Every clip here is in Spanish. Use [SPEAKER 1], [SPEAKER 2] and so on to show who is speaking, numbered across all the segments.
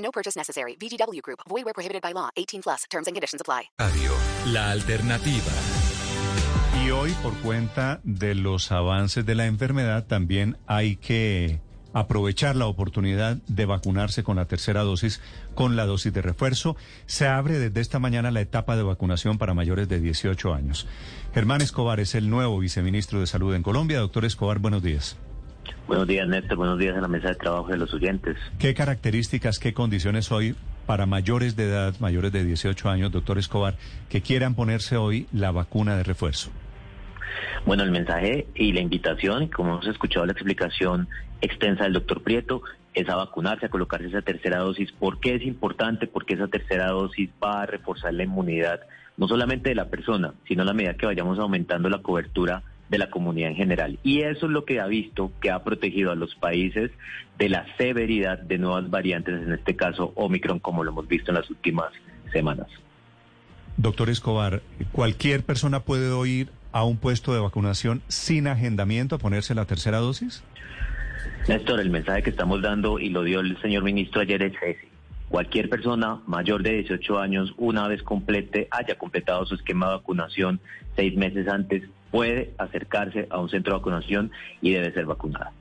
[SPEAKER 1] No purchase necessary. VGW Group. Void where prohibited by law. 18 plus. Terms and conditions apply.
[SPEAKER 2] Radio, la alternativa.
[SPEAKER 3] Y hoy, por cuenta de los avances de la enfermedad, también hay que aprovechar la oportunidad de vacunarse con la tercera dosis, con la dosis de refuerzo. Se abre desde esta mañana la etapa de vacunación para mayores de 18 años. Germán Escobar es el nuevo viceministro de Salud en Colombia. Doctor Escobar, buenos días.
[SPEAKER 4] Buenos días, Néstor. Buenos días en la mesa de trabajo de los oyentes.
[SPEAKER 3] ¿Qué características, qué condiciones hoy para mayores de edad, mayores de 18 años, doctor Escobar, que quieran ponerse hoy la vacuna de refuerzo?
[SPEAKER 4] Bueno, el mensaje y la invitación, como hemos escuchado la explicación extensa del doctor Prieto, es a vacunarse, a colocarse esa tercera dosis. ¿Por qué es importante? Porque esa tercera dosis va a reforzar la inmunidad, no solamente de la persona, sino a la medida que vayamos aumentando la cobertura de la comunidad en general. Y eso es lo que ha visto que ha protegido a los países de la severidad de nuevas variantes, en este caso Omicron, como lo hemos visto en las últimas semanas.
[SPEAKER 3] Doctor Escobar, ¿cualquier persona puede ir a un puesto de vacunación sin agendamiento a ponerse la tercera dosis?
[SPEAKER 4] Néstor, el mensaje que estamos dando y lo dio el señor ministro ayer es ese. Cualquier persona mayor de 18 años, una vez complete, haya completado su esquema de vacunación seis meses antes, puede acercarse a un centro de vacunación y debe ser vacunada.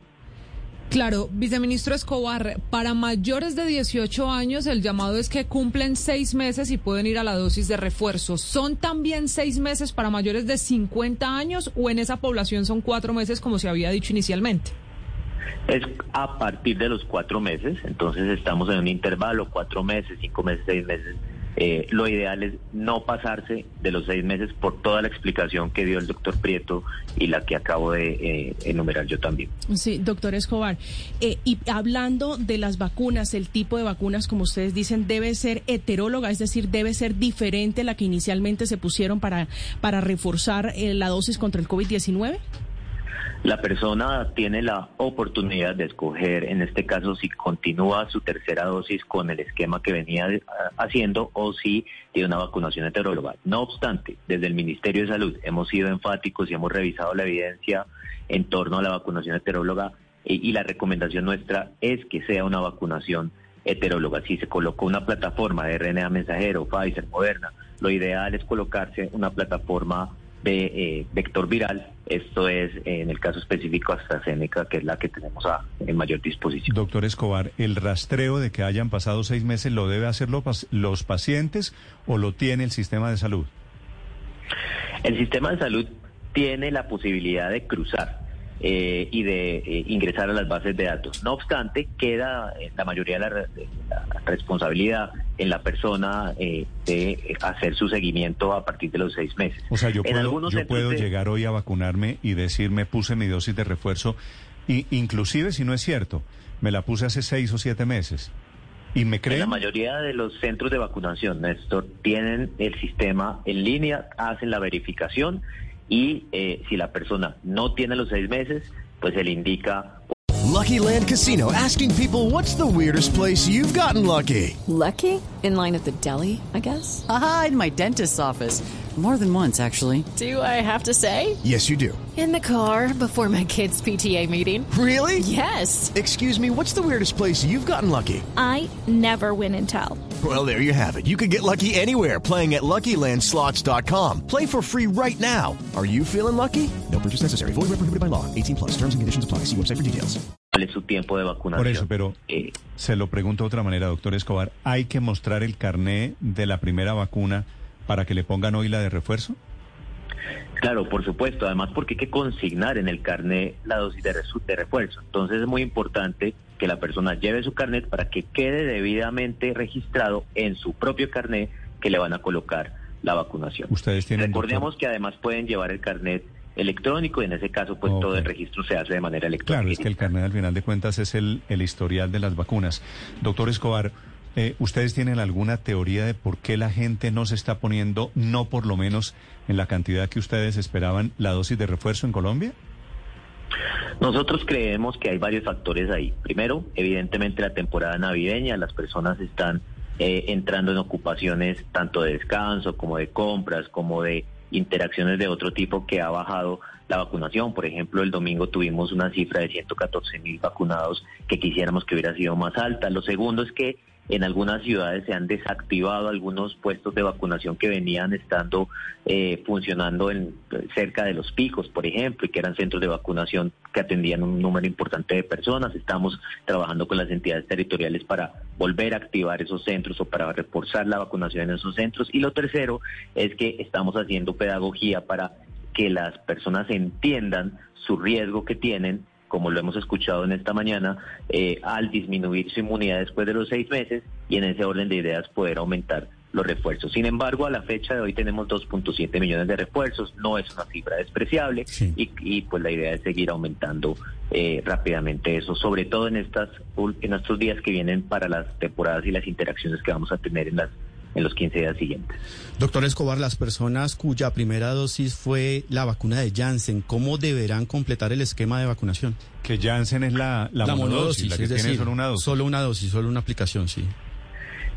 [SPEAKER 5] Claro, viceministro Escobar, para mayores de 18 años el llamado es que cumplen seis meses y pueden ir a la dosis de refuerzo. ¿Son también seis meses para mayores de 50 años o en esa población son cuatro meses como se había dicho inicialmente?
[SPEAKER 4] Es a partir de los cuatro meses, entonces estamos en un intervalo, cuatro meses, cinco meses, seis meses. Eh, lo ideal es no pasarse de los seis meses por toda la explicación que dio el doctor Prieto y la que acabo de eh, enumerar yo también.
[SPEAKER 6] Sí, doctor Escobar. Eh, y hablando de las vacunas, el tipo de vacunas, como ustedes dicen, debe ser heteróloga, es decir, debe ser diferente a la que inicialmente se pusieron para, para reforzar la dosis contra el COVID-19.
[SPEAKER 4] La persona tiene la oportunidad de escoger, en este caso, si continúa su tercera dosis con el esquema que venía haciendo o si tiene una vacunación heteróloga. No obstante, desde el Ministerio de Salud hemos sido enfáticos y hemos revisado la evidencia en torno a la vacunación heteróloga y, la recomendación nuestra es que sea una vacunación heteróloga. Si se colocó una plataforma de RNA mensajero, Pfizer, Moderna, lo ideal es colocarse una plataforma de eh, vector viral. Esto es, en el caso específico, AstraZeneca, que es la que tenemos a, en mayor disposición.
[SPEAKER 3] Doctor Escobar, ¿el rastreo de que hayan pasado seis meses lo debe hacer los pacientes o lo tiene el sistema de salud?
[SPEAKER 4] El sistema de salud tiene la posibilidad de cruzar eh, y de eh, ingresar a las bases de datos. No obstante, queda eh, la mayoría de la, responsabilidad en la persona de hacer su seguimiento a partir de los seis meses.
[SPEAKER 3] O sea, yo puedo, yo puedo llegar hoy a vacunarme y decirme puse mi dosis de refuerzo, y inclusive si no es cierto, me la puse hace seis o siete meses. ¿Y me creen?
[SPEAKER 4] la mayoría de los centros de vacunación, Néstor, tienen el sistema en línea, hacen la verificación y eh, si la persona no tiene los seis meses, pues se le indica.
[SPEAKER 7] Lucky Land Casino asking people what's the weirdest place you've gotten lucky.
[SPEAKER 8] Lucky? In line at the deli, I guess.
[SPEAKER 9] Aha, in my dentist's office. More than once, actually.
[SPEAKER 8] Do I have to say?
[SPEAKER 7] Yes, you do.
[SPEAKER 8] In the car before my kids' PTA meeting.
[SPEAKER 7] Really?
[SPEAKER 8] Yes.
[SPEAKER 7] Excuse me, what's the weirdest place you've gotten lucky?
[SPEAKER 10] I never win and tell.
[SPEAKER 7] Well, there you have it. You can get lucky anywhere playing at LuckyLandSlots.com. Play for free right now. Are you feeling lucky? No purchase necessary. Void where prohibited by law. 18 plus. Terms and conditions apply. See website for details.
[SPEAKER 4] su tiempo de vacunación.
[SPEAKER 3] Por eso, pero eh, se lo pregunto de otra manera, doctor Escobar. ¿Hay que mostrar el carné de la primera vacuna para que le pongan hoy la de refuerzo?
[SPEAKER 4] Claro, por supuesto. Además, porque hay que consignar en el carnet la dosis de, de refuerzo. Entonces, es muy importante que la persona lleve su carnet para que quede debidamente registrado en su propio carnet que le van a colocar la vacunación.
[SPEAKER 3] Ustedes tienen
[SPEAKER 4] Recordemos que además pueden llevar el carnet electrónico y en ese caso pues todo el registro se hace de manera electrónica.
[SPEAKER 3] Claro, es que el carnet al final de cuentas es el, el historial de las vacunas. Doctor Escobar, Eh, ¿Ustedes tienen alguna teoría de por qué la gente no se está poniendo, no por lo menos en la cantidad que ustedes esperaban, la dosis de refuerzo en Colombia?
[SPEAKER 4] Nosotros creemos que hay varios factores ahí. Primero, evidentemente la temporada navideña, las personas están eh, entrando en ocupaciones tanto de descanso como de compras, como de interacciones de otro tipo que ha bajado la vacunación. Por ejemplo, el domingo tuvimos una cifra de 114 mil vacunados que quisiéramos que hubiera sido más alta. Lo segundo es que en algunas ciudades se han desactivado algunos puestos de vacunación que venían estando eh, funcionando cerca de los picos, por ejemplo, y que eran centros de vacunación que atendían un número importante de personas. Estamos trabajando con las entidades territoriales para volver a activar esos centros o para reforzar la vacunación en esos centros. Y lo tercero es que estamos haciendo pedagogía para que las personas entiendan su riesgo que tienen como lo hemos escuchado en esta mañana, eh, al disminuir su inmunidad después de los seis meses y en ese orden de ideas poder aumentar los refuerzos. Sin embargo, a la fecha de hoy tenemos 2.7 millones de refuerzos, no es una cifra despreciable y, pues la idea es seguir aumentando eh, rápidamente eso, sobre todo en estas en estos días que vienen para las temporadas y las interacciones que vamos a tener en las en los 15 días siguientes.
[SPEAKER 11] Doctor Escobar, las personas cuya primera dosis fue la vacuna de Janssen, ¿cómo deberán completar el esquema de vacunación?
[SPEAKER 3] Que Janssen es la, la, monodosis, la que tiene solo una dosis.
[SPEAKER 11] Solo una dosis, solo una aplicación, sí.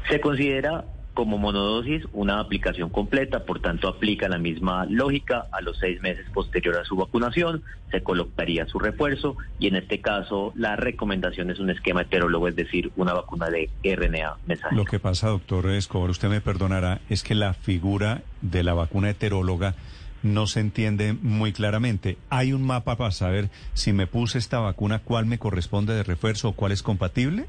[SPEAKER 4] Se considera como monodosis una aplicación completa, por tanto aplica la misma lógica a los seis meses posterior a su vacunación, se colocaría su refuerzo y en este caso la recomendación es un esquema heterólogo, es decir, una vacuna de RNA mensajero.
[SPEAKER 3] Lo que pasa, doctor Escobar, usted me perdonará, es que la figura de la vacuna heteróloga no se entiende muy claramente. ¿Hay un mapa para saber si me puse esta vacuna, cuál me corresponde de refuerzo o cuál es compatible?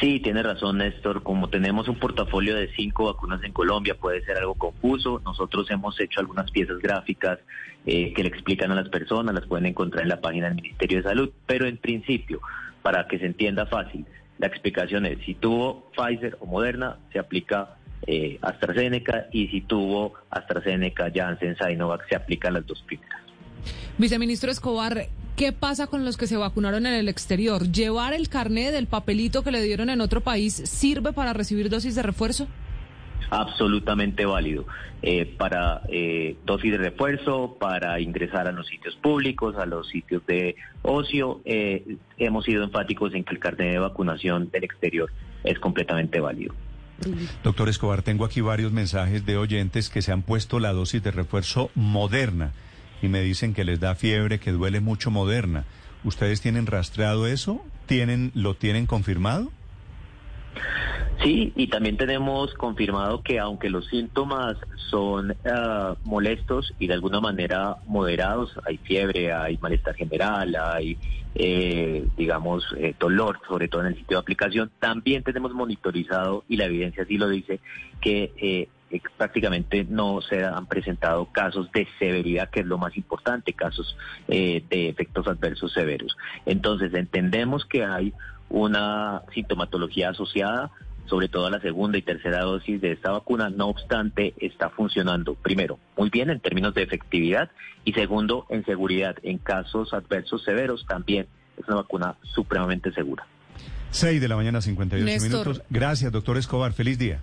[SPEAKER 4] Sí, tiene razón Néstor. Como tenemos un portafolio de cinco vacunas en Colombia, puede ser algo confuso. Nosotros hemos hecho algunas piezas gráficas eh, que le explican a las personas, las pueden encontrar en la página del Ministerio de Salud, pero en principio, para que se entienda fácil, la explicación es, si tuvo Pfizer o Moderna, se aplica eh, AstraZeneca y si tuvo AstraZeneca, Janssen, Sinovac, se aplican las dos primeras.
[SPEAKER 5] Viceministro Escobar, ¿qué pasa con los que se vacunaron en el exterior? ¿Llevar el carnet del papelito que le dieron en otro país sirve para recibir dosis de refuerzo?
[SPEAKER 4] absolutamente válido eh, para eh, dosis de refuerzo, para ingresar a los sitios públicos, a los sitios de ocio. Eh, hemos sido enfáticos en que el carnet de vacunación del exterior es completamente válido.
[SPEAKER 3] Doctor Escobar, tengo aquí varios mensajes de oyentes que se han puesto la dosis de refuerzo moderna y me dicen que les da fiebre, que duele mucho Moderna. ¿Ustedes tienen rastreado eso? ¿Tienen, ¿Lo tienen confirmado?
[SPEAKER 4] Sí, y también tenemos confirmado que aunque los síntomas son ah, molestos y de alguna manera moderados, hay fiebre, hay malestar general, hay, eh, digamos, eh, dolor, sobre todo en el sitio de aplicación, también tenemos monitorizado, y la evidencia sí lo dice, que eh, prácticamente no se han presentado casos de severidad, que es lo más importante, casos de efectos adversos severos. Entonces, entendemos que hay una sintomatología asociada, sobre todo a la segunda y tercera dosis de esta vacuna. No obstante, está funcionando, primero, muy bien en términos de efectividad y segundo, en seguridad. En casos adversos severos también es una vacuna supremamente segura.
[SPEAKER 3] 6 de la mañana, 52 minutos. Gracias, doctor Escobar. Feliz día.